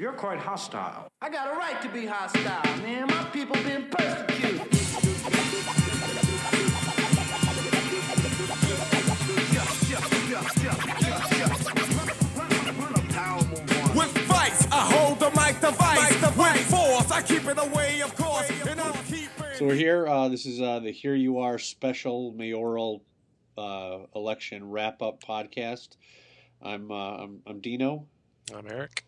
You're quite hostile. I got a right to be hostile, man. My people been persecuted. With vice, I hold the mic device. With force, I keep it away, of course. And I'll keep it. So we're here. Uh, this is uh, the Here You Are special mayoral uh, election wrap up podcast. I'm, uh, I'm I'm Dino, I'm Eric.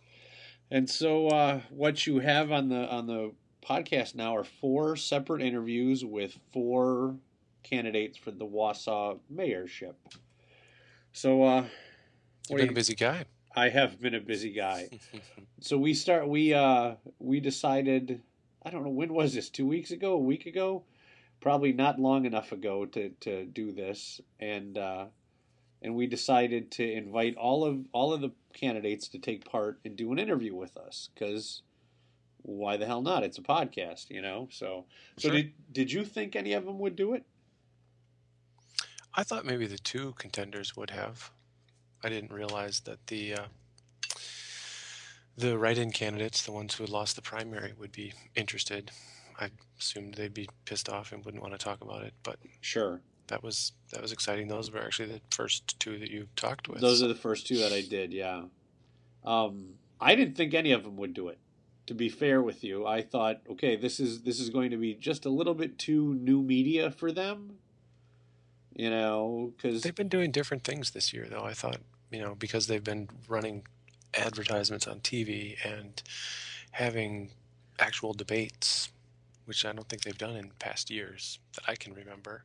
And so uh, what you have on the on the podcast now are four separate interviews with four candidates for the Wausau mayorship. So uh, You've been do a busy guy. I have been a busy guy. so we start we uh we decided I don't know when was this? 2 weeks ago, a week ago? Probably not long enough ago to to do this and uh and we decided to invite all of all of the candidates to take part and do an interview with us cuz why the hell not? It's a podcast, you know. So so Sure. did did you think any of them would do it? I thought maybe the two contenders would have. I didn't realize that the uh, the write-in candidates, the ones who had lost the primary, would be interested. I assumed they'd be pissed off and wouldn't want to talk about it, but Sure. That was that was exciting. Those were actually the first two that you talked with. Those are the first two that I did, yeah. Um, I didn't think any of them would do it. To be fair with you, I thought, okay, this is this is going to be just a little bit too new media for them. You know, because They've been doing different things this year, though. I thought, you know, because they've been running advertisements on TV and having actual debates, which I don't think they've done in past years that I can remember.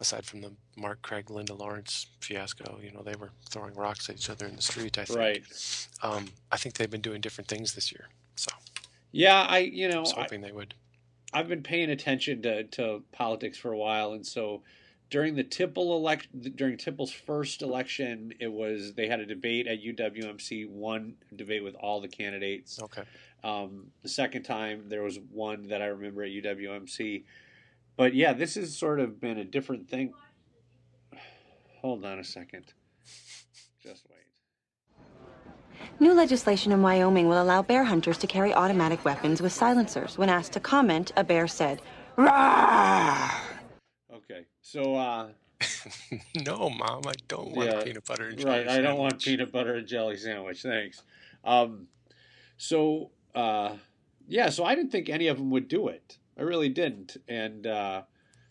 Aside from the Mark Craig Linda Lawrence fiasco, you know, they were throwing rocks at each other in the street. I think. right, Um, I think they've been doing different things this year, so yeah, I you know I was I, hoping they would. I've been paying attention to, to politics for a while, and so during the Tipple elect during Tipple's first election, it was they had a debate at UWMC, one debate with all the candidates. Okay. Um, the second time there was one that I remember at UWMC, but yeah, this has sort of been a different thing. Hold on a second, just wait. New legislation in Wyoming will allow bear hunters to carry automatic weapons with silencers. When asked to comment, a bear said, "Rah!" Okay, so uh, no, mom, I don't want Yeah, peanut butter and jelly right, jelly I don't want peanut butter and jelly sandwich. Thanks. Um, so uh, yeah, so I didn't think any of them would do it. I really didn't, and uh,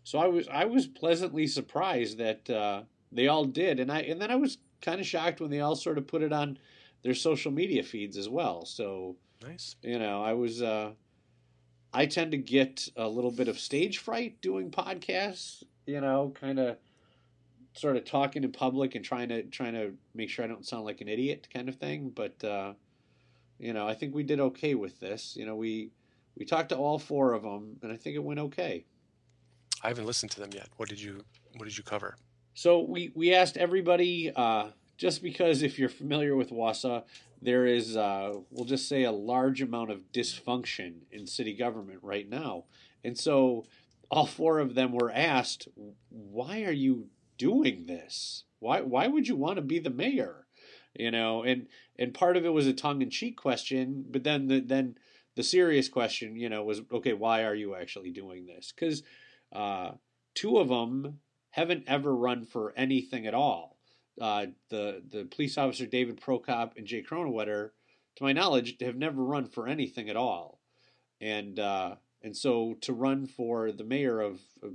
so I was I was pleasantly surprised that uh, they all did, and I and then I was kind of shocked when they all sort of put it on their social media feeds as well. So Nice. you know, I was uh, I tend to get a little bit of stage fright doing podcasts. You know, kind of sort of talking in public and trying to trying to make sure I don't sound like an idiot, kind of thing. But uh, you know, I think we did okay with this. You know, we we talked to all four of them, and I think it went okay. I haven't listened to them yet. What did you What did you cover? So we, we asked everybody, uh, just because if you're familiar with Wausau, there is, uh, we'll just say, a large amount of dysfunction in city government right now. And so all four of them were asked, why are you doing this? Why, why would you want to be the mayor? You know, and, and part of it was a tongue in cheek question, but then the, then the serious question, you know, was, okay, why are you actually doing this? Because, uh, two of them haven't ever run for anything at all. Uh, the the police officer David Prokop and Jay Kronenwetter, to my knowledge, have never run for anything at all, and uh, and so to run for the mayor of a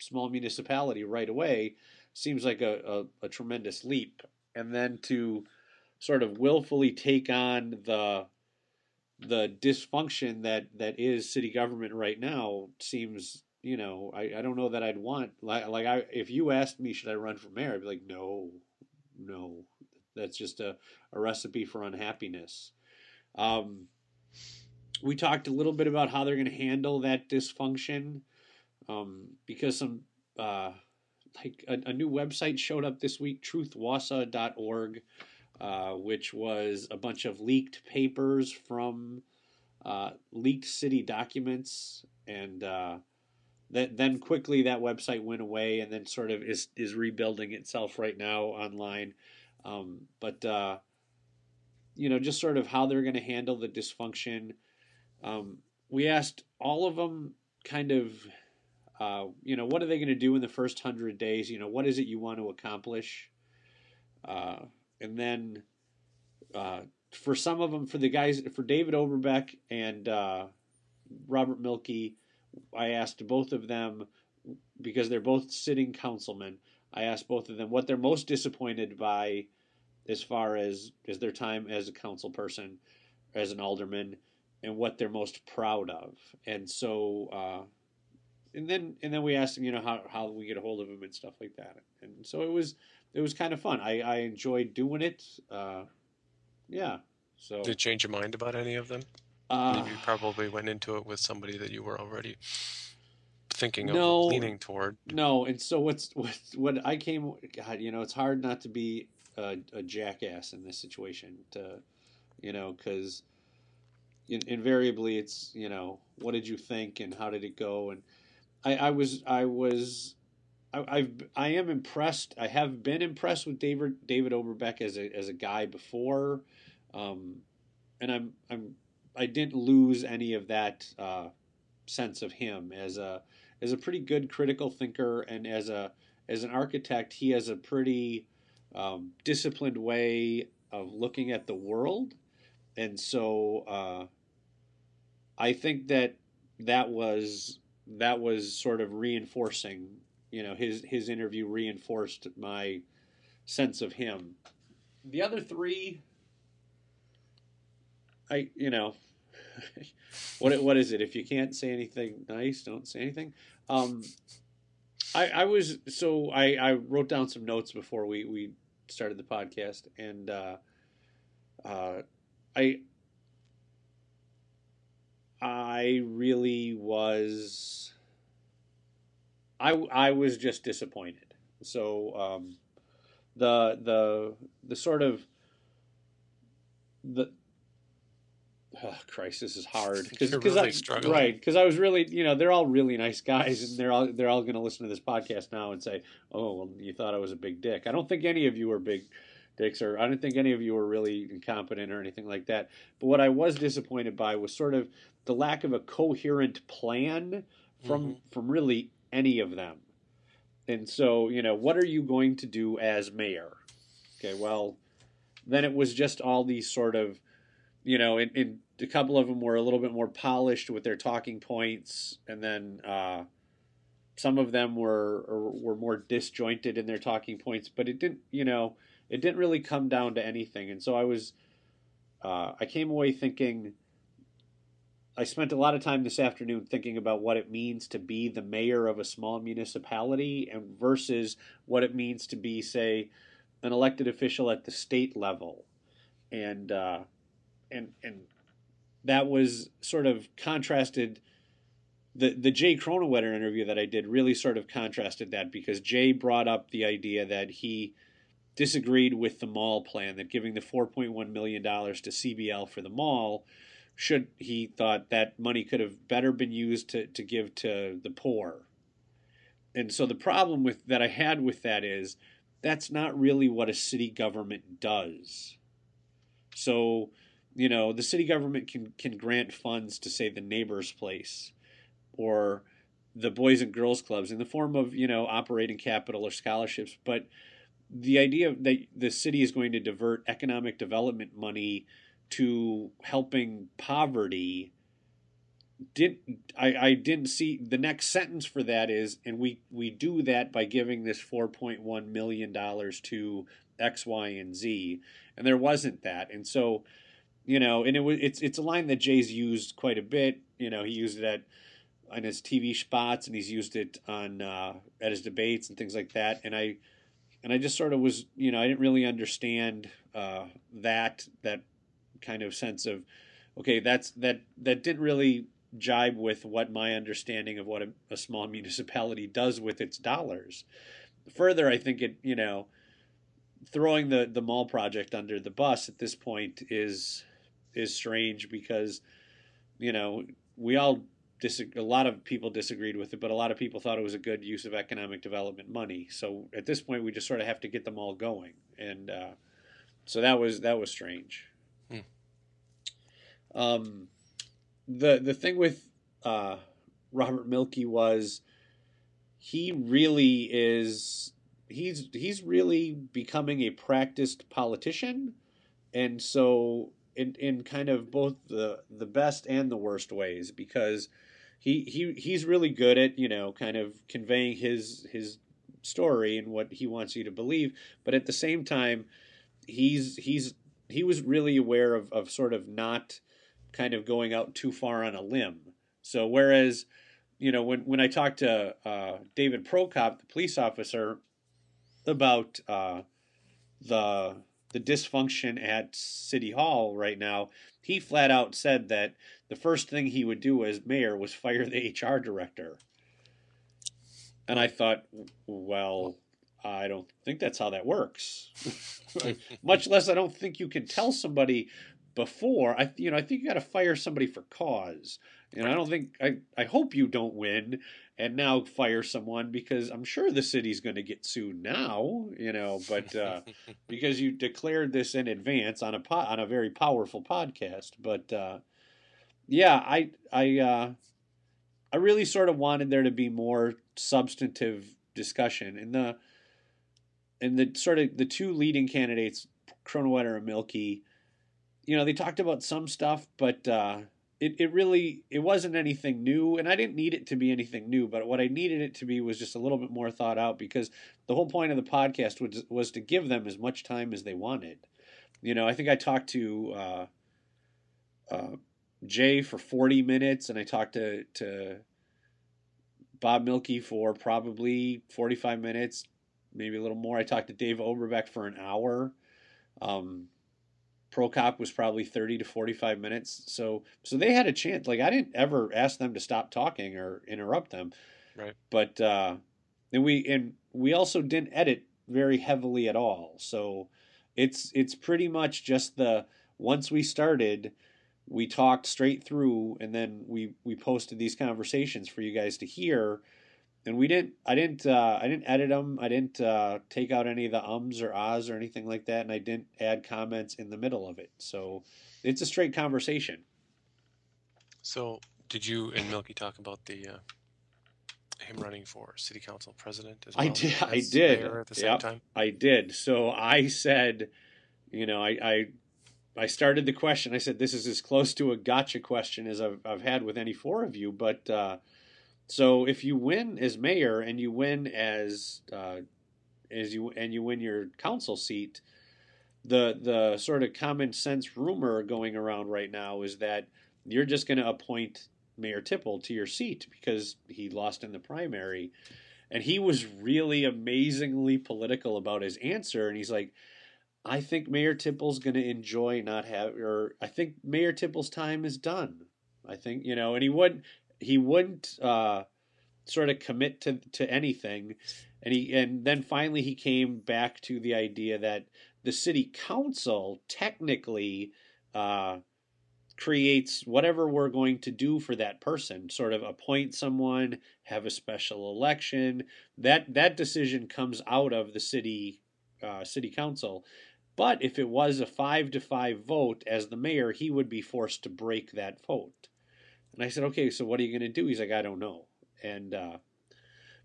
small municipality right away seems like a, a, a tremendous leap, and then to sort of willfully take on the the dysfunction that that is city government right now seems you know I, I don't know that I'd want like like I if you asked me should I run for mayor I'd be like no no. That's just a, a recipe for unhappiness. Um, we talked a little bit about how they're going to handle that dysfunction um, because some uh, like a, a new website showed up this week truthwausau.org uh, which was a bunch of leaked papers from uh, leaked city documents, and uh, then quickly that website went away, and then sort of is is rebuilding itself right now online. Um, but uh, you know, just sort of how they're going to handle the dysfunction. Um, we asked all of them kind of, uh, you know, what are they going to do in the first hundred days? You know, what is it you want to accomplish? Uh, and then uh, for some of them, for the guys, for David Oberbeck and uh, Robert Mielke, I asked both of them because they're both sitting councilmen. I asked both of them what they're most disappointed by as far as as their time as a council person, as an alderman, and what they're most proud of. And so, uh, and then and then we asked them, you know, how how we get a hold of them and stuff like that. And so it was it was kind of fun. I I enjoyed doing it. Uh, yeah. So Did it change your mind about any of them? uh, you probably went into it with somebody that you were already thinking of leaning toward. No, and so what's what what I came God, you know, it's hard not to be a, a jackass in this situation to you know, cuz in, invariably it's, you know, what did you think and how did it go and I I was I was I, I've I am impressed. I have been impressed with David David Oberbeck as a as a guy before, um, and I'm I'm I didn't lose any of that uh, sense of him as a as a pretty good critical thinker and as a as an architect. He has a pretty um, disciplined way of looking at the world, and so uh, I think that that was that was sort of reinforcing you know his his interview reinforced my sense of him. The other three i you know what what is it? If you can't say anything nice don't say anything. Um i i was so i i wrote down some notes before we we started the podcast and uh uh i i really was I I was just disappointed. So um, the the the sort of the oh, Christ, this is hard because really I, right because I was really you know they're all really nice guys and they're all they're all going to listen to this podcast now and say oh well you thought I was a big dick. I don't think any of you are big dicks or I don't think any of you were really incompetent or anything like that. But what I was disappointed by was sort of the lack of a coherent plan from from really any of them. And so, you know, what are you going to do as mayor? Okay, well, then it was just all these sort of, you know, and, and a couple of them were a little bit more polished with their talking points, and then uh, some of them were were more disjointed in their talking points. But it didn't, you know, it didn't really come down to anything. And so I was, uh, I came away thinking. I spent a lot of time this afternoon thinking about what it means to be the mayor of a small municipality and versus what it means to be, say, an elected official at the state level, and uh, and and that was sort of contrasted. The the Jay Kronenwetter interview that I did really sort of contrasted that because Jay brought up the idea that he disagreed with the mall plan that giving the 4.1 million dollars to CBL for the mall should he thought that money could have better been used to, to give to the poor. And so the problem with that I had with that is that's not really what a city government does. So, you know, the city government can can grant funds to say the neighbor's place or the boys and girls clubs in the form of, you know, operating capital or scholarships, but the idea that the city is going to divert economic development money to helping poverty did I, I didn't see the next sentence for that is and we we do that by giving this 4.1 million dollars to x y and z. And there wasn't that. And so you know and it was it's it's a line that Jay's used quite a bit. You know he used it at on his TV spots and he's used it on uh, at his debates and things like that. And I and I just sort of was you know I didn't really understand uh, that that kind of sense of okay that's that that didn't really jibe with what my understanding of what a, a small municipality does with its dollars. Further i think it you know throwing the the mall project under the bus at this point is is strange because you know we all disag- a lot of people disagreed with it but a lot of people thought it was a good use of economic development money. So at this point we just sort of have to get them all going. And uh, so that was that was strange Um, the the thing with uh, Robert Mielke was he really is he's he's really becoming a practiced politician, and so in in kind of both the the best and the worst ways because he he he's really good at you know kind of conveying his his story and what he wants you to believe, but at the same time, he's he's he was really aware of of sort of not kind of going out too far on a limb. So whereas you know when when I talked to uh, David Prokop, the police officer, about uh, the the dysfunction at City Hall right now, he flat out said that the first thing he would do as mayor was fire the HR director. And I thought, well, I don't think that's how that works. Much less, I don't think you can tell somebody before. I, you know, I think you got to fire somebody for cause. And I don't think I. I hope you don't win and now fire someone because I'm sure the city's going to get sued now. You know, but uh, because you declared this in advance on a po- on a very powerful podcast. But uh, yeah, I I uh, I really sort of wanted there to be more substantive discussion in the in the sort of the two leading candidates, Kronenwetter and Mielke. You know, they talked about some stuff, but uh, it, it really it wasn't anything new and i didn't need it to be anything new but what i needed it to be was just a little bit more thought out because the whole point of the podcast was was to give them as much time as they wanted you know i think i talked to uh, uh, jay for 40 minutes and i talked to to bob Mielke for probably 45 minutes maybe a little more i talked to dave oberbeck for an hour um, Prokop was probably 30 to 45 minutes. So so they had a chance. Like I didn't ever ask them to stop talking or interrupt them. Right. But uh and we and we also didn't edit very heavily at all. So it's it's pretty much just the once we started we talked straight through and then we we posted these conversations for you guys to hear and we didn't i didn't uh, i didn't edit them i didn't uh, take out any of the ums or ahs or anything like that and i didn't add comments in the middle of it so it's a straight conversation So, did you and Mielke talk about the uh, him running for city council president as well? i did i did at the same Yep, time. i did so i said you know i i I started the question. I said, "This is as close to a gotcha question as I've, I've had with any four of you." But uh, so if you win as mayor and you win as uh, as you and you win your council seat, the the sort of common sense rumor going around right now is that you're just going to appoint Mayor Tipple to your seat because he lost in the primary, and he was really amazingly political about his answer, and he's like. I think Mayor Tipple's going to enjoy not have, or I think Mayor Tipple's time is done. I think you know, and he wouldn't, he wouldn't uh, sort of commit to to anything, and he and then finally he came back to the idea that the city council technically uh, creates whatever we're going to do for that person. Sort of appoint someone, have a special election. That that decision comes out of the city uh, city council. But if it was a five to five vote as the mayor, he would be forced to break that vote. And I said, okay, so what are you going to do? He's like, I don't know. And uh,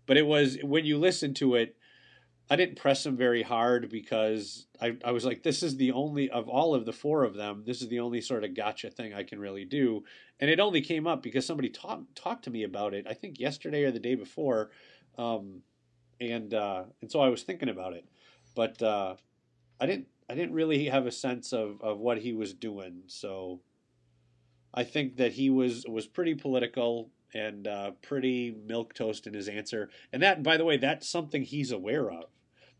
but it was when you listen to it, I didn't press him very hard because I, I was like, this is the only of all of the four of them, this is the only sort of gotcha thing I can really do. And it only came up because somebody talked talked to me about it, I think yesterday or the day before. Um, and uh, and so I was thinking about it. But uh, I didn't I didn't really have a sense of, of what he was doing. So I think that he was was pretty political and uh, pretty milk toast in his answer. And that, by the way, that's something he's aware of.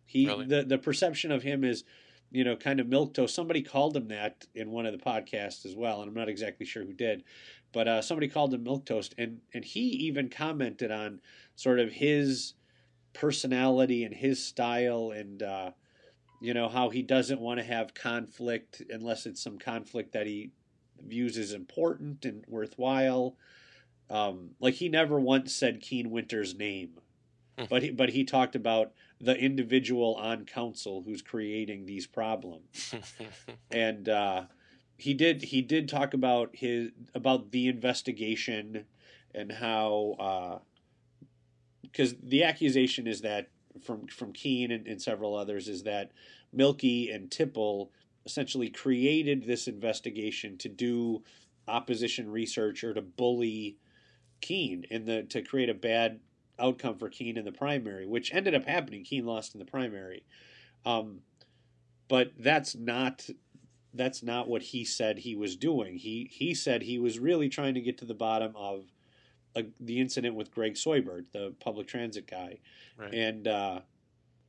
He Really? the the perception of him is, you know, kind of milk toast. Somebody called him that in one of the podcasts as well, and I'm not exactly sure who did, but uh, somebody called him milk toast, and and he even commented on sort of his personality and his style and. Uh, you know how he doesn't want to have conflict unless it's some conflict that he views as important and worthwhile. Um, like he never once said Keene Winters' name, Hmm. but he but he talked about the individual on council who's creating these problems. And uh, he did he did talk about his about the investigation and how because the accusation is that from from Keene and, and several others is that Mielke and Tipple essentially created this investigation to do opposition research or to bully Keene in the to create a bad outcome for Keene in the primary, which ended up happening. Keene lost in the primary, um, but that's not that's not what he said he was doing. He he said he was really trying to get to the bottom of uh, the incident with Greg Seubert, the public transit guy, Right. and uh,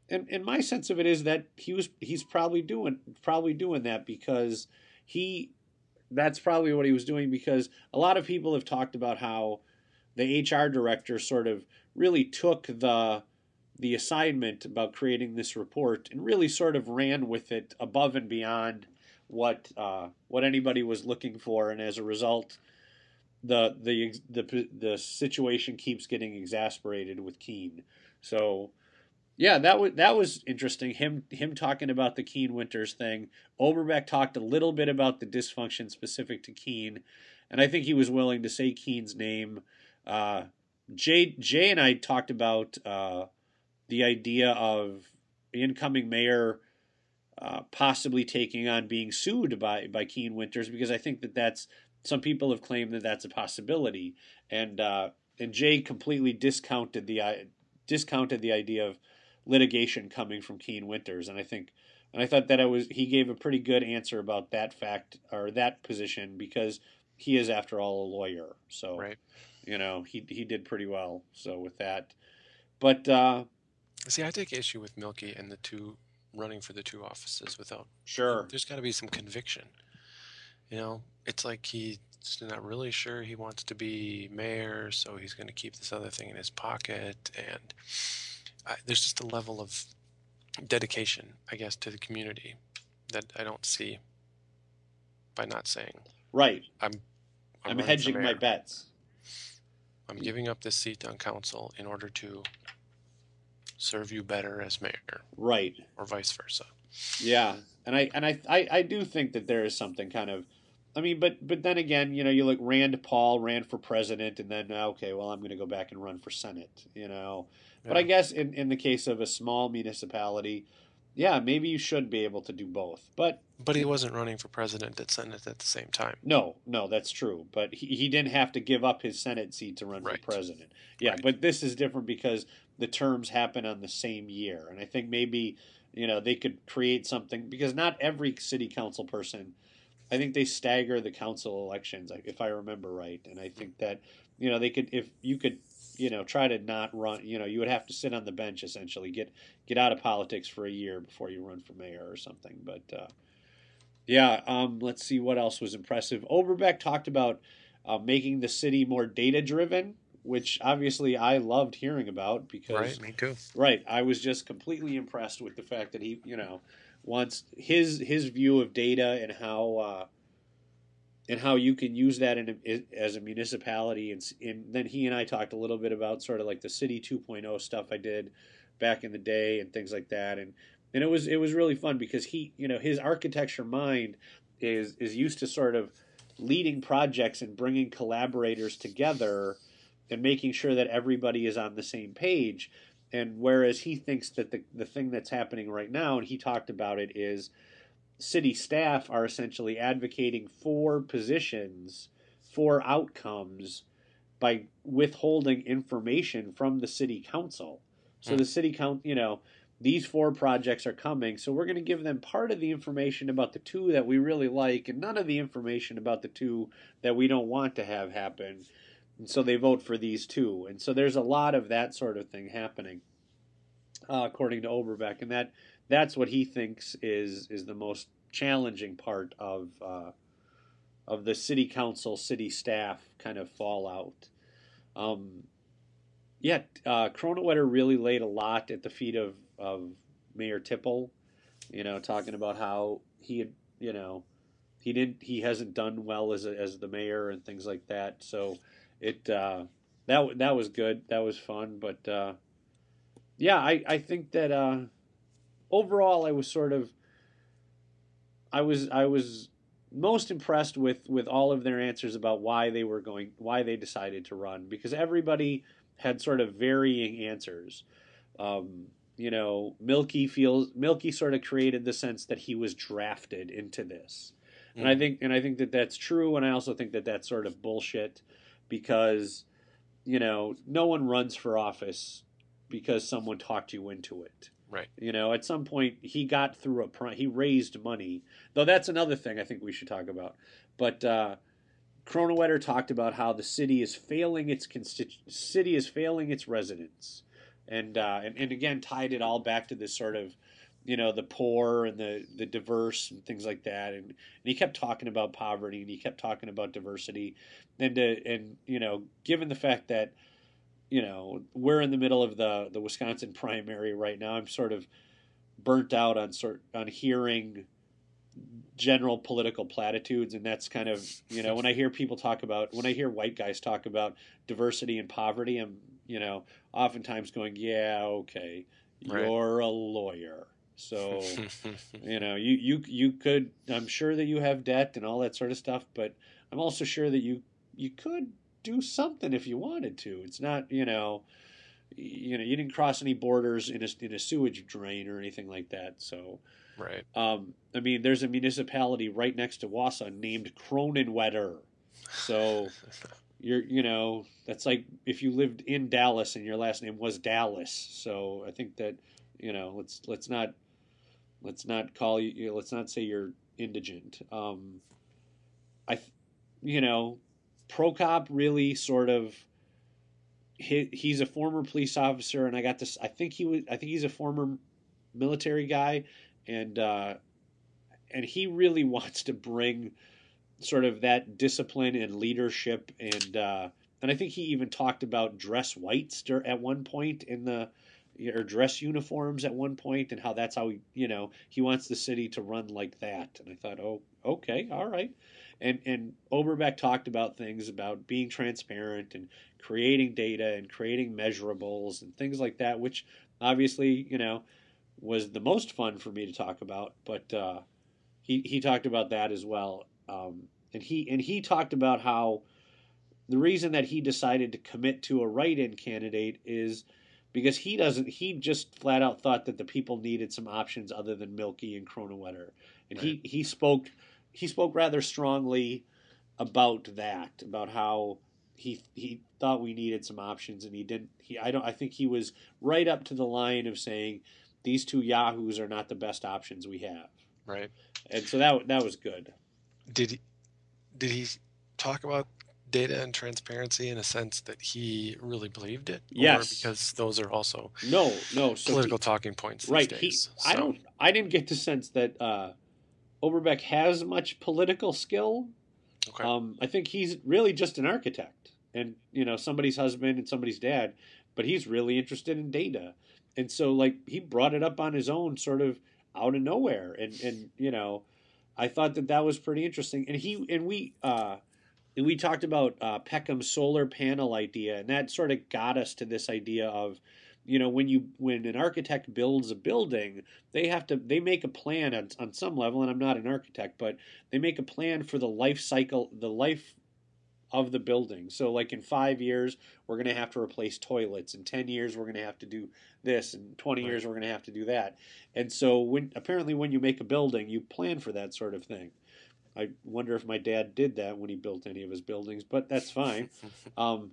and and my sense of it is that he was he's probably doing probably doing that because he that's probably what he was doing because a lot of people have talked about how the HR director sort of really took the the assignment about creating this report and really sort of ran with it above and beyond what uh, what anybody was looking for, and as a result, the the the the situation keeps getting exasperated with Keene. So, yeah, that was that was interesting. Him him talking about the Keene Winters thing. Oberbeck talked a little bit about the dysfunction specific to Keene, and I think he was willing to say Keene's name. Uh, Jay Jay and I talked about uh, the idea of the incoming mayor uh, possibly taking on being sued by by Keene Winters because I think that that's some people have claimed that that's a possibility, and uh, and Jay completely discounted the uh, discounted the idea of litigation coming from Keene Winters, and I think and I thought that I was he gave a pretty good answer about that fact or that position because he is after all a lawyer, so Right. you know he he did pretty well. So with that, but uh, See, I take issue with Mielke and the two running for the two offices without. sure, There's got to be some conviction. You know, it's like he's not really sure he wants to be mayor, so he's going to keep this other thing in his pocket, and I, there's just a level of dedication, I guess, to the community that I don't see by not saying right. I'm. I'm, for hedging my bets. I'm giving up this seat on council in order to serve you better as mayor, Right. or vice versa. Yeah, and I and I, I I do think that there is something kind of, I mean, but but then again, you know, you look Rand Paul ran for president, and then okay, well, I'm going to go back and run for senate, you know. But I guess in in the case of a small municipality, yeah, maybe you should be able to do both. But But he wasn't running for president at Senate at the same time. no, no, that's true. But he, he didn't have to give up his senate seat to run Right. for president. Yeah, Right. but this is different because the terms happen on the same year, and I think maybe you know they could create something because not every city council person i think they stagger the council elections if i remember right and i think that you know they could if you could you know try to not run you know you would have to sit on the bench essentially get get out of politics for a year before you run for mayor or something but uh, yeah um, let's see what else was impressive oberbeck talked about uh, making the city more data driven which obviously i loved hearing about because Right, me too. Right. I was just completely impressed with the fact that he, you know, wants his his view of data and how uh, and how you can use that in a, as a municipality. And, and then he and I talked a little bit about sort of like the city 2.0 stuff I did back in the day and things like that. And and it was it was really fun because he, you know, his architecture mind is is used to sort of leading projects and bringing collaborators together and making sure that everybody is on the same page. And whereas he thinks that the, the thing that's happening right now, and he talked about it, is city staff are essentially advocating for positions, for outcomes by withholding information from the city council. So Hmm. the city council, you know, these four projects are coming, so we're going to give them part of the information about the two that we really like and none of the information about the two that we don't want to have happen. And so they vote for these two. And so there's a lot of that sort of thing happening, uh, according to Oberbeck. And that that's what he thinks is is the most challenging part of uh, of the city council, city staff kind of fallout. Um, yeah, uh, Kronenwetter really laid a lot at the feet of, of Mayor Tipple, you know, talking about how he had, you know, he didn't, he hasn't done well as a, as the mayor and things like that. So it uh, that that was good, that was fun, but uh, yeah, I I think that uh, overall I was sort of, I was I was most impressed with with all of their answers about why they were going why they decided to run because everybody had sort of varying answers. Um, you know, Mielke feels Mielke sort of created the sense that he was drafted into this, and I think and I think that that's true, and I also think that that's sort of bullshit because you know no one runs for office because someone talked you into it. Right. You know, at some point he got through a pri- he raised money. Though that's another thing I think we should talk about. But uh talked about how the city is failing its constitu- city is failing its residents. And, uh, and and again tied it all back to this sort of you know the poor and the the diverse and things like that and, and he kept talking about poverty and he kept talking about diversity and to, and you know given the fact that you know we're in the middle of the the Wisconsin primary right now. I'm sort of burnt out on sort on hearing general political platitudes, and that's kind of you know when I hear people talk about when I hear white guys talk about diversity and poverty, I'm you know oftentimes going, yeah, okay, Right. you're a lawyer. So you know you you you could i'm sure that you have debt and all that sort of stuff but i'm also sure that you you could do something if you wanted to. It's not you know you know you didn't cross any borders in a, in a sewage drain or anything like that. So right. um, i mean there's a municipality right next to Wausau named Kronenwetter so you're you know that's like if you lived in Dallas and your last name was Dallas. So i think that you know let's let's not let's not call you, you know, let's not say you're indigent. Um i you know Prokop really sort of he, he's a former police officer and i got this i think he was i think he's a former military guy and uh and he really wants to bring sort of that discipline and leadership and uh and i think he even talked about dress whites at one point in the or dress uniforms at one point and how that's how he you know he wants the city to run like that and i thought oh okay all right and and oberbeck talked about things about being transparent and creating data and creating measurables and things like that which obviously you know was the most fun for me to talk about. But uh he he talked about that as well. Um and he and he talked about how the reason that he decided to commit to a write-in candidate is because he doesn't he just flat out thought that the people needed some options other than Mielke and Kronenwetter. And he, he spoke he spoke rather strongly about that, about how he he thought we needed some options and he didn't he I don't I think he was right up to the line of saying these two yahoos are not the best options we have. Right. And so that that was good. Did he, did he talk about data and transparency in a sense that he really believed it? Yes. Or because those are also No, no, so he- political talking points these right days. he, i don't i didn't get the sense that uh oberbeck has much political skill. Okay. um i think he's really just an architect and you know somebody's husband and somebody's dad but he's really interested in data. And so like he brought it up on his own sort of out of nowhere and and you know i thought that that was pretty interesting. And he and we uh and we talked about uh, Peckham's solar panel idea, and that sort of got us to this idea of, you know, when you when an architect builds a building, they have to they make a plan on, on some level, and I'm not an architect, but they make a plan for the life cycle, the life of the building. So, like in five years, we're going to have to replace toilets. In ten years, we're going to have to do this. In twenty years, we're going to have to do that. And so, when apparently when you make a building, you plan for that sort of thing. I wonder if my dad did that when he built any of his buildings, but that's fine. um,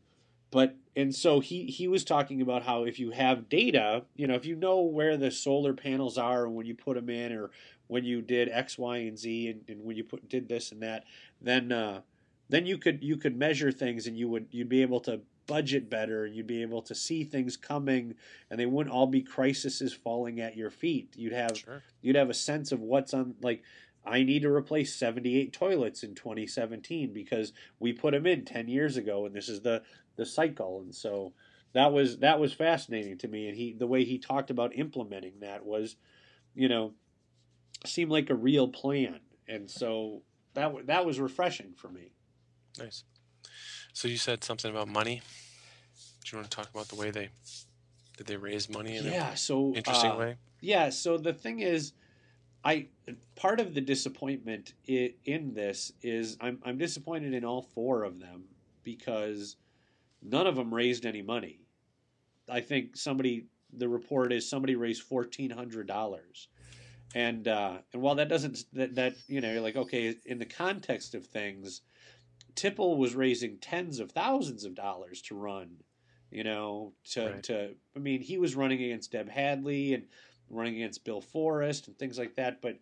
but and so he he was talking about how if you have data, you know, if you know where the solar panels are and when you put them in, or when you did X, Y, and Z, and, and when you put did this and that, then uh, then you could you could measure things and you would you'd be able to budget better and you'd be able to see things coming and they wouldn't all be crises falling at your feet you'd have Sure. you'd have a sense of what's on like I need to replace 78 toilets in 2017 because we put them in 10 years ago and this is the the cycle and so that was that was fascinating to me and he the way he talked about implementing that was you know seemed like a real plan and so that that was refreshing for me Nice. So you said something about money. Do you want to talk about the way they did they raise money in yeah so interesting uh, way? Yeah, so the thing is, I part of the disappointment in this is I'm I'm disappointed in all four of them because none of them raised any money. I think somebody the report is somebody raised fourteen hundred dollars, and uh, and while that doesn't that that you know you're like okay in the context of things, Tipple was raising tens of thousands of dollars to run, you know to Right. to I mean he was running against Deb Hadley and running against Bill Forrest and things like that, but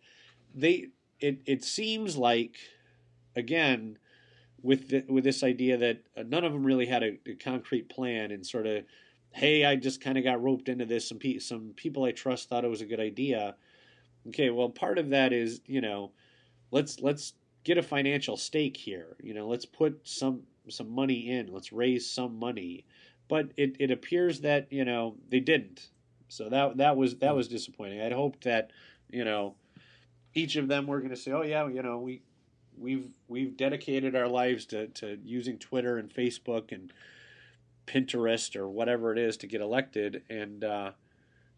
they it it seems like again with the, with this idea that uh, none of them really had a, a concrete plan and sort of hey I just kind of got roped into this. Some pe- some people I trust thought it was a good idea. Okay well part of that is you know let's let's get a financial stake here. You know let's put some some money in. Let's raise some money. But it, it appears that you know they didn't. So that that was that was disappointing. I'd hoped that you know each of them were going to say oh yeah you know we we've we've dedicated our lives to, to using twitter and facebook and pinterest or whatever it is to get elected and uh,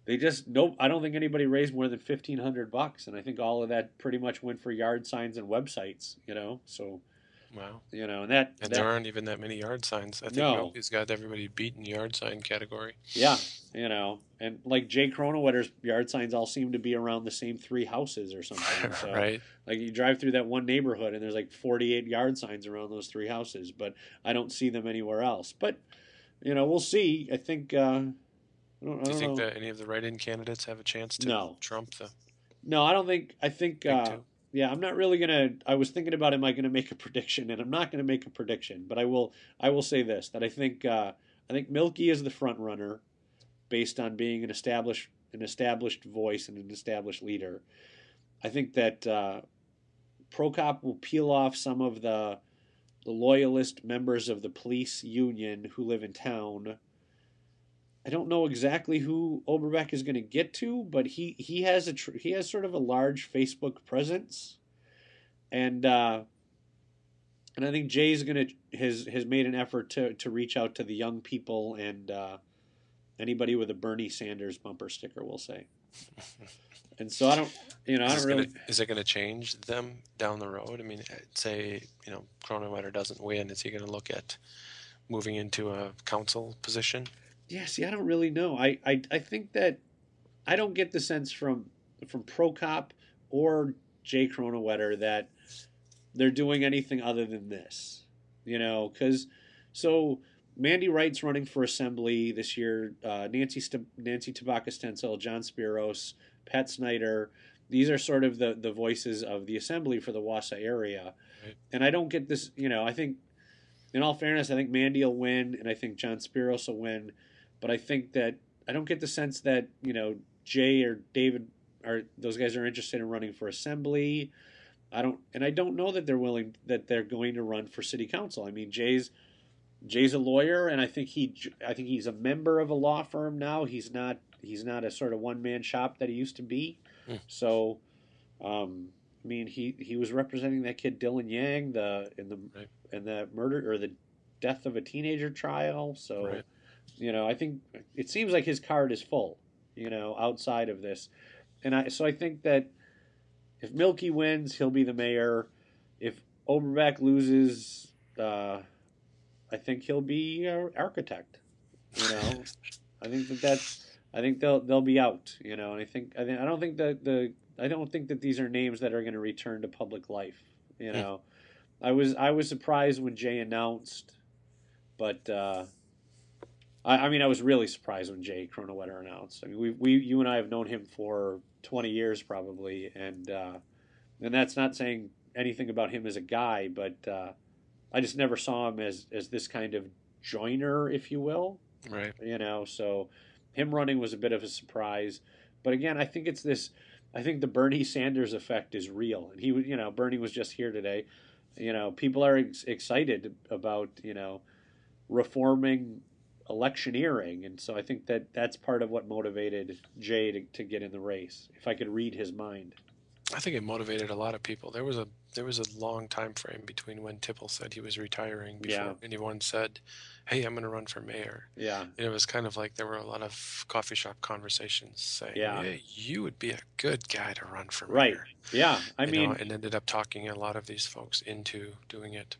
they just nope i don't think anybody raised more than 1500 bucks and i think all of that pretty much went for yard signs and websites you know so Wow. you know and that, And that there aren't even that many yard signs. I think No. he's got everybody beat in the yard sign category. Yeah, you know, and like Jay Kronenwetter's yard signs all seem to be around the same three houses or something. So, right? Like you drive through that one neighborhood and there's like 48 yard signs around those three houses, but I don't see them anywhere else. But you know, we'll see. I think. Uh, I don't, I Do you don't think know. that any of the write-in candidates have a chance to No. trump the No, I don't think. I think. Uh? Yeah, I'm not really gonna. I was thinking about am I gonna make a prediction, and I'm not gonna make a prediction, but I will. I will say this: that I think. Uh, I think Mielke is the front runner, based on being an established an established voice and an established leader. I think that uh, will peel off some of the the loyalist members of the police union who live in town. I don't know exactly who Oberbeck is going to get to, but he he has a tr- he has sort of a large Facebook presence, and uh, and I think Jay's going to has has made an effort to to reach out to the young people and uh, anybody with a Bernie Sanders bumper sticker, we'll say. And so I don't, you know, I Is, don't really. gonna, is it going to change them down the road? I mean, uh, say you know Kronenwetter doesn't win, is he going to look at moving into a council position? Yeah, see, I don't really know. I, I, I think that I don't get the sense from from Prokop or Jay Kronenwetter that they're doing anything other than this. You know, because so Mandy Wright's running for assembly this year. Uh, Nancy St- Nancy Tabaka Stencil, John Spiros, Pat Snyder. These are sort of the the voices of the assembly for the Wausau area, Right. and I don't get this. You know, I think. In all fairness, I think Mandy will win, and I think John Spiros will win but I think that I don't get the sense that you know Jay or David are those guys are interested in running for assembly. I don't, and I don't know that they're willing that they're going to run for city council. I mean, Jay's Jay's a lawyer, and I think he I think he's a member of a law firm now. He's not he's not a sort of one man shop that he used to be. Hmm. So, um, I mean, he he was representing that kid Dylan Yang the in the Right. in the murder or the death of a teenager trial. So Right. You know, I think it seems like his card is full, you know, outside of this. And I so I think that if Mielke wins, he'll be the mayor. If Oberbeck loses, uh, I think he'll be our architect. You know, I think that that's. I think they'll they'll be out. You know, and I think I think I don't think that the I don't think that these are names that are going to return to public life. You Hmm. know, I was I was surprised when Jay announced, but. uh I, I mean, I was really surprised when Jay Kronenwetter announced. I mean, we, we, you and I have known him for twenty years probably, and uh, and that's not saying anything about him as a guy, but uh, I just never saw him as as this kind of joiner, if you will. Right. You know, so him running was a bit of a surprise. But again, I think it's this. I think the Bernie Sanders effect is real, and he, was- you know, Bernie was just here today. You know, people are ex- excited about you know reforming electioneering, and so I think that that's part of what motivated Jay to, to get in the race. If I could read his mind. I think it motivated a lot of people. There was a there was a long time frame between when Tipple said he was retiring before Yeah. anyone said, "Hey, I'm going to run for mayor." Yeah. And it was kind of like there were a lot of coffee shop conversations saying, Yeah. "Hey, you would be a good guy to run for Right. mayor." Yeah. I You mean, know, and ended up talking a lot of these folks into doing it.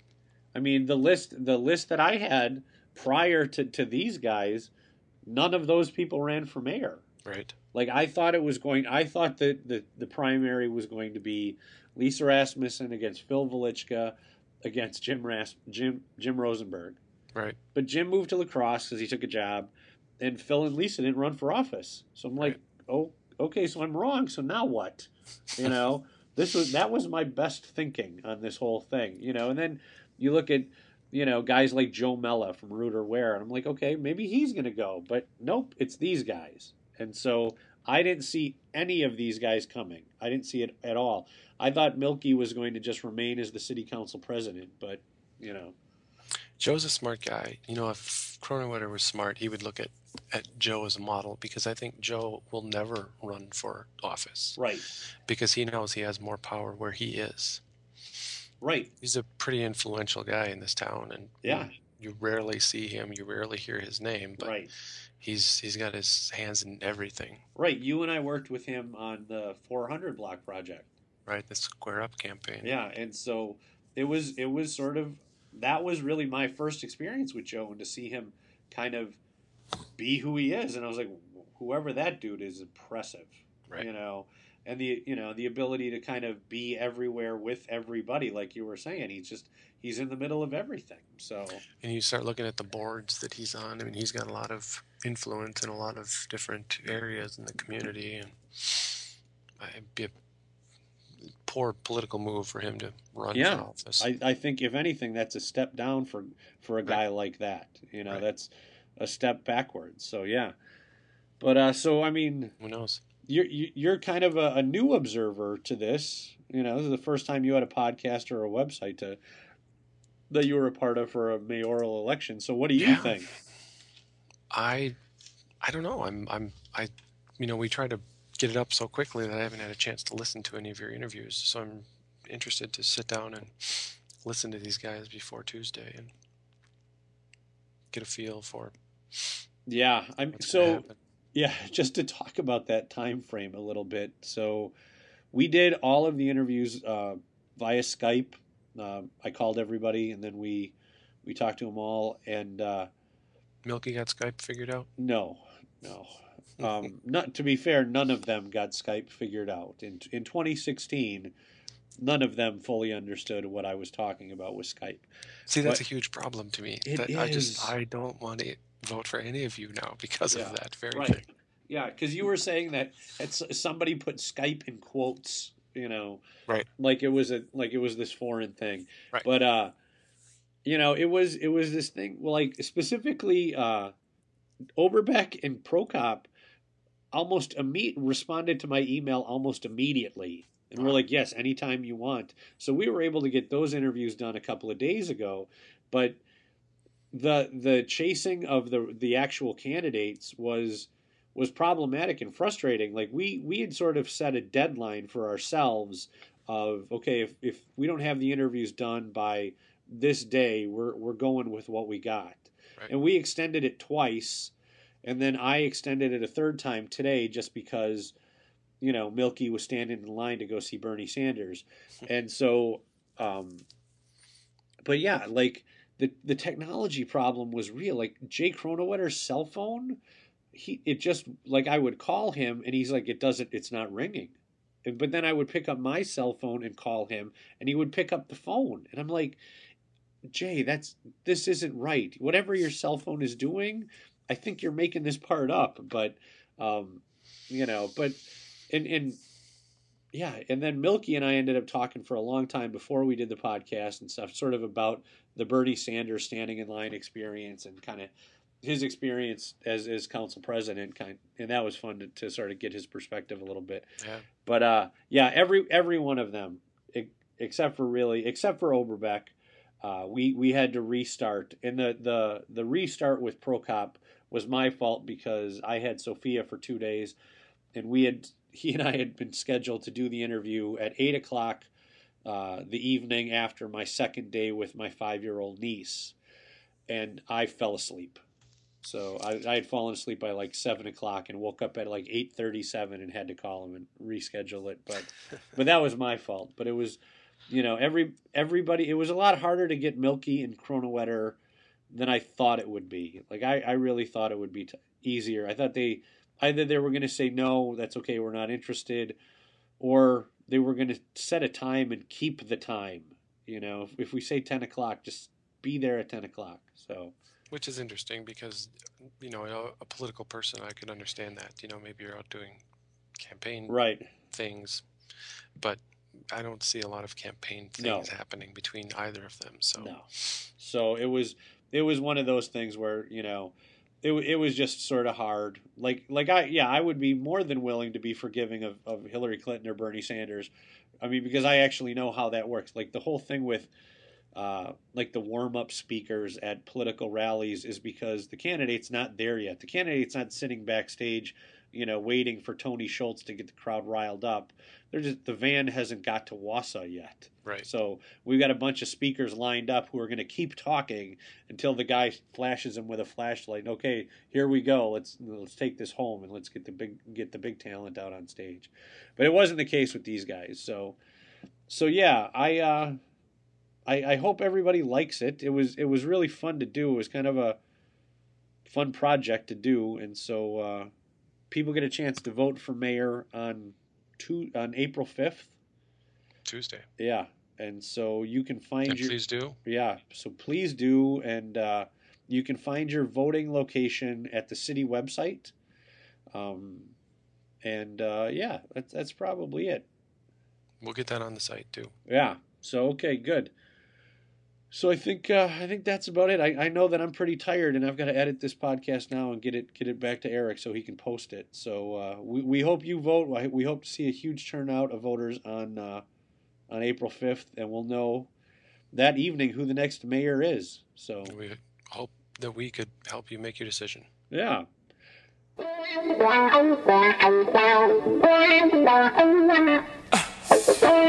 I mean, the list the list that I had prior to, to these guys, none of those people ran for mayor. Right. Like I thought it was going. I thought that the the primary was going to be Lisa Rasmussen against Phil Velichka against Jim Ras Jim Jim Rosenberg. Right. But Jim moved to La Crosse because he took a job, and Phil and Lisa didn't run for office. So I'm like, oh, okay, so I'm wrong. So now what? You know, this was that was my best thinking on this whole thing. You know, and then you look at you know guys like Joe Mella from Ruder Ware, and I'm like, okay, maybe he's gonna go, but nope, it's these guys. And so I didn't see any of these guys coming. I didn't see it at all. I thought Mielke was going to just remain as the city council president, but you know, Joe's a smart guy. You know, if Kronenwetter was smart, he would look at, at Joe as a model because I think Joe will never run for office right, because he knows he has more power where he is. Right, He's a pretty influential guy in this town, and Yeah. you rarely see him, you rarely hear his name, but right. he's he's got his hands in everything. Right, you and I worked with him on the 400 block project. Right, the Square Up campaign. Yeah, and so it was it was sort of that was really my first experience with Joe, and to see him kind of be who he is, and I was like, whoever that dude is, impressive. Right. You know, and the you know the ability to kind of be everywhere with everybody, like you were saying, he's just he's in the middle of everything. So And you start looking at the boards that he's on. I mean, he's got a lot of influence in a lot of different areas in the community, and it'd be a poor political move for him to run Yeah, for office. I, I think if anything, that's a step down for for a guy like that. You know, Right. that's a step backwards. So yeah, but uh, so I mean, Who knows? You're you- you're kind of a, a new observer to this. You know, this is the first time you had a podcast or a website to that you were a part of for a mayoral election. So what do you Yeah. think? I, I don't know. I'm, I'm, I, you know, we tried to get it up so quickly that I haven't had a chance to listen to any of your interviews. So I'm interested to sit down and listen to these guys before Tuesday and get a feel for Yeah, I'm so. happen. Yeah, just to talk about that time frame a little bit. So, we did all of the interviews uh, via Skype. Uh, I called everybody, and then we we talked to them all. And uh, Mielke got Skype figured out. no, no. Um, not to be fair, none of them got Skype figured out. In in 2016, none of them fully understood what I was talking about with Skype. See, that's What- a huge problem to me. It that I just, I don't want to vote for any of you now because Yeah, of that very right. thing. Yeah, because you were saying that it's, somebody put Skype in quotes, you know, Right. Like it was a like it was this foreign thing, Right. But uh, you know, it was it was this thing. Well, like specifically, uh, Oberbeck and Prokop almost imme- responded to my email almost immediately, and we're like, yes, anytime you want. So we were able to get those interviews done a couple of days ago, but the the chasing of the the actual candidates was was problematic and frustrating. Like we we had sort of set a deadline for ourselves of okay, if if we don't have the interviews done by this day, we're we're going with what we got. Right. And we extended it twice, and then I extended it a third time today just because you know Mielke was standing in line to go see Bernie Sanders, and so um but yeah, like the the technology problem was real. Like Jay Kronenwetter's cell phone, he it just like I would call him and he's like it doesn't it's not ringing. And, but then I would pick up my cell phone and call him and he would pick up the phone and I'm like Jay, that's this isn't right. Whatever your cell phone is doing, I think you're making this part up, but um you know, but and and yeah, and then Mielke and I ended up talking for a long time before we did the podcast and stuff, sort of about the Bernie Sanders standing in line experience and kind of his experience as as council president, kind, and that was fun to, to sort of get his perspective a little bit. Yeah. But uh, yeah, every every one of them, except for really, except for Oberbeck, uh, we we had to restart, and the the the restart with Prokop was my fault because I had Sophia for two days, and we had he and I had been scheduled to do the interview at eight o'clock uh, the evening after my second day with my five year old niece, and I fell asleep. So I, I had fallen asleep by like seven o'clock and woke up at like eight thirty seven and had to call him and reschedule it. But but that was my fault. But it was, you know, every everybody. It was a lot harder to get Mielke and Kronenwetter than I thought it would be. Like I, I really thought it would be t- easier. I thought they either they were going to say no, that's okay, we're not interested, or they were going to set a time and keep the time. You know, if, if we say ten o'clock, just be there at ten o'clock. So Which is interesting because, you know, a, a political person, I could understand that. You know, maybe you're out doing campaign right, things, but I don't see a lot of campaign No. things happening between either of them. So no. So it was it was one of those things where you know. It, it was just sort of hard. Like like I yeah I would be more than willing to be forgiving of, of Hillary Clinton or Bernie Sanders. I mean because I actually know how that works. Like the whole thing with uh, like the warm up speakers at political rallies is because the candidate's not there yet. The candidate's not sitting backstage, you know, waiting for Tony Schultz to get the crowd riled up. They're just the van hasn't got to Wausau yet. right. So we've got a bunch of speakers lined up who are going to keep talking until the guy flashes them with a flashlight. Okay, here we go. Let's let's take this home and let's get the big get the big talent out on stage. But it wasn't the case with these guys. So so yeah, I uh, I I hope everybody likes it. It was it was really fun to do. It was kind of a fun project to do, and so uh, people get a chance to vote for mayor on two on April fifth. Tuesday. Yeah, and so you can find And your please do. yeah. So please do, and uh, you can find your voting location at the city website. Um, and uh, yeah, that's that's probably it. We'll get that on the site too. Yeah. So okay, good. So I think uh, I think that's about it. I, I know that I'm pretty tired, and I've got to edit this podcast now and get it get it back to Eric so he can post it. So uh, we we hope you vote. We hope to see a huge turnout of voters on uh, on April 5th, and we'll know that evening who the next mayor is. So We hope that we could help you make your decision. yeah.